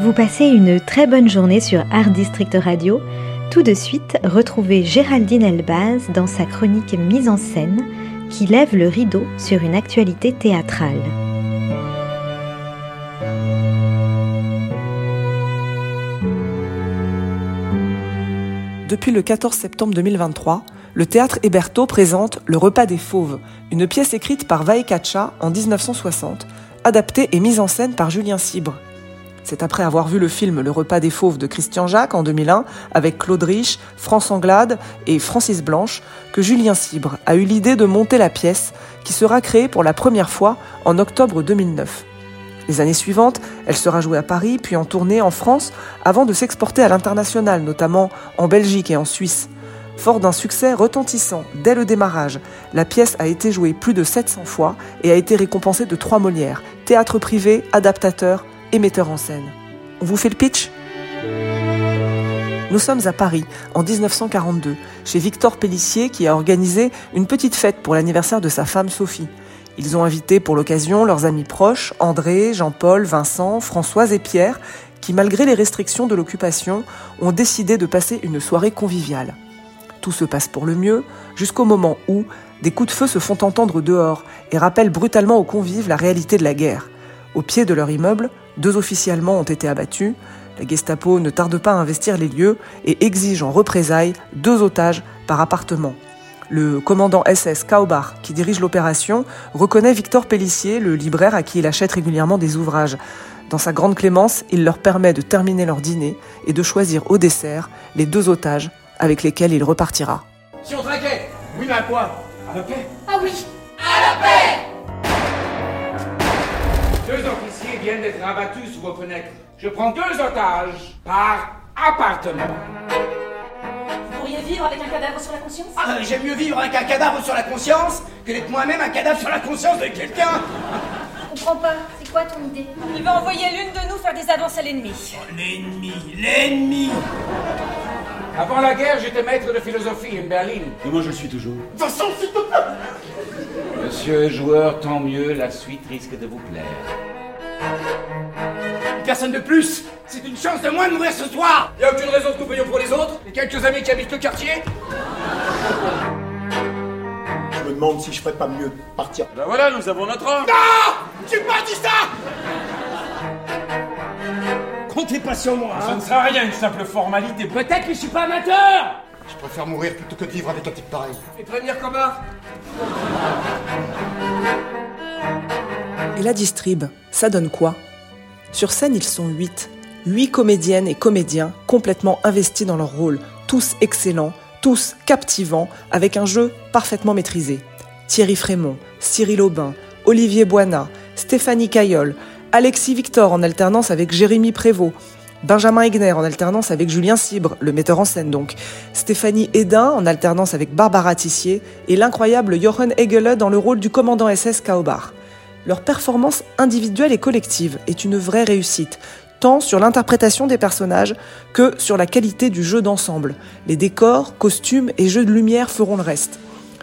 Vous passez une très bonne journée sur Art District Radio. Tout de suite, retrouvez Géraldine Elbaz dans sa chronique Mise en scène qui lève le rideau sur une actualité théâtrale. Depuis le 14 septembre 2023, le théâtre Héberto présente Le Repas des Fauves, une pièce écrite par Vaekacha en 1960, adaptée et mise en scène par Julien Cibre. C'est après avoir vu le film Le repas des fauves de Christian Jacques en 2001 avec Claude Rich, France Anglade et Francis Blanche que Julien Cibre a eu l'idée de monter la pièce qui sera créée pour la première fois en octobre 2009. Les années suivantes, elle sera jouée à Paris puis en tournée en France avant de s'exporter à l'international, notamment en Belgique et en Suisse. Fort d'un succès retentissant dès le démarrage, la pièce a été jouée plus de 700 fois et a été récompensée de trois Molières, théâtre privé, adaptateur, et metteur en scène. On vous fait le pitch? Nous sommes à Paris en 1942, chez Victor Pellissier qui a organisé une petite fête pour l'anniversaire de sa femme Sophie. Ils ont invité pour l'occasion leurs amis proches, André, Jean-Paul, Vincent, Françoise et Pierre, qui malgré les restrictions de l'occupation ont décidé de passer une soirée conviviale. Tout se passe pour le mieux, jusqu'au moment où des coups de feu se font entendre dehors et rappellent brutalement aux convives la réalité de la guerre. Au pied de leur immeuble, deux officiers allemands ont été abattus. La Gestapo ne tarde pas à investir les lieux et exige en représailles deux otages par appartement. Le commandant SS Kaubach, qui dirige l'opération, reconnaît Victor Pellissier, le libraire à qui il achète régulièrement des ouvrages. Dans sa grande clémence, il leur permet de terminer leur dîner et de choisir au dessert les deux otages avec lesquels il repartira. Si on traquait Oui, mais à quoi? À la paix Ah oui À la paix deux officiers viennent d'être abattus sous vos fenêtres. Je prends deux otages par appartement. Vous pourriez vivre avec un cadavre sur la conscience? Ah, j'aime mieux vivre avec un cadavre sur la conscience que d'être moi-même un cadavre sur la conscience de quelqu'un. Je comprends pas. C'est quoi ton idée? Il va envoyer l'une de nous faire des avances à l'ennemi. Oh, l'ennemi, l'ennemi Avant la guerre, j'étais maître de philosophie en Berlin. Et moi, je le suis toujours. Vincent, s'il te plaît Monsieur joueur, tant mieux, la suite risque de vous plaire. Personne de plus C'est une chance de moins de mourir ce soir Y a aucune raison que nous payons pour les autres Les quelques amis qui habitent le quartier Je me demande si je ferais pas mieux partir. Ben voilà, nous avons notre homme Non J'ai pas dit ça Comptez pas sur moi Ça hein. ne sert à rien, une simple formalité. Peut-être que je suis pas amateur Je préfère mourir plutôt que de vivre avec un type pareil. Et prévenir Et la distrib, ça donne quoi? Sur scène, ils sont huit. Huit comédiennes et comédiens complètement investis dans leur rôle, tous excellents, tous captivants, avec un jeu parfaitement maîtrisé. Thierry Frémont, Cyril Aubin, Olivier Boina, Stéphanie Caillol, Alexis Victor en alternance avec Jérémy Prévost, Benjamin Egner en alternance avec Julien Cibre, le metteur en scène donc, Stéphanie Hédin en alternance avec Barbara Tissier et l'incroyable Jochen Egele dans le rôle du commandant SS Kaubach. Leur performance individuelle et collective est une vraie réussite, tant sur l'interprétation des personnages que sur la qualité du jeu d'ensemble. Les décors, costumes et jeux de lumière feront le reste.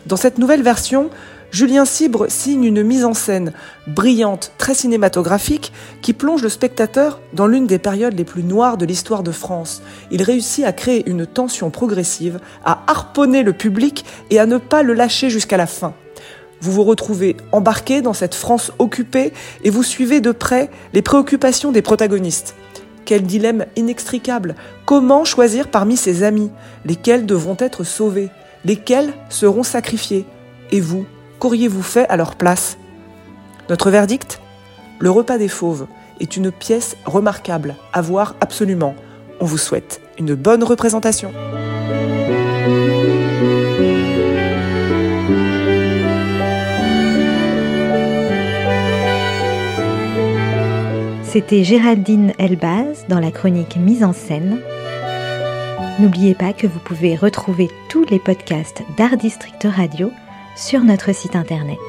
Dans cette nouvelle version, Julien Cibre signe une mise en scène brillante, très cinématographique, qui plonge le spectateur dans l'une des périodes les plus noires de l'histoire de France. Il réussit à créer une tension progressive, à harponner le public et à ne pas le lâcher jusqu'à la fin. Vous vous retrouvez embarqué dans cette France occupée et vous suivez de près les préoccupations des protagonistes. Quel dilemme inextricable Comment choisir parmi ses amis? Lesquels devront être sauvés? Lesquels seront sacrifiés? Et vous, qu'auriez-vous fait à leur place Notre verdict? Le repas des fauves est une pièce remarquable à voir absolument. On vous souhaite une bonne représentation. C'était Géraldine Elbaz dans la chronique Mise en scène. N'oubliez pas que vous pouvez retrouver tous les podcasts d'Art District Radio sur notre site internet.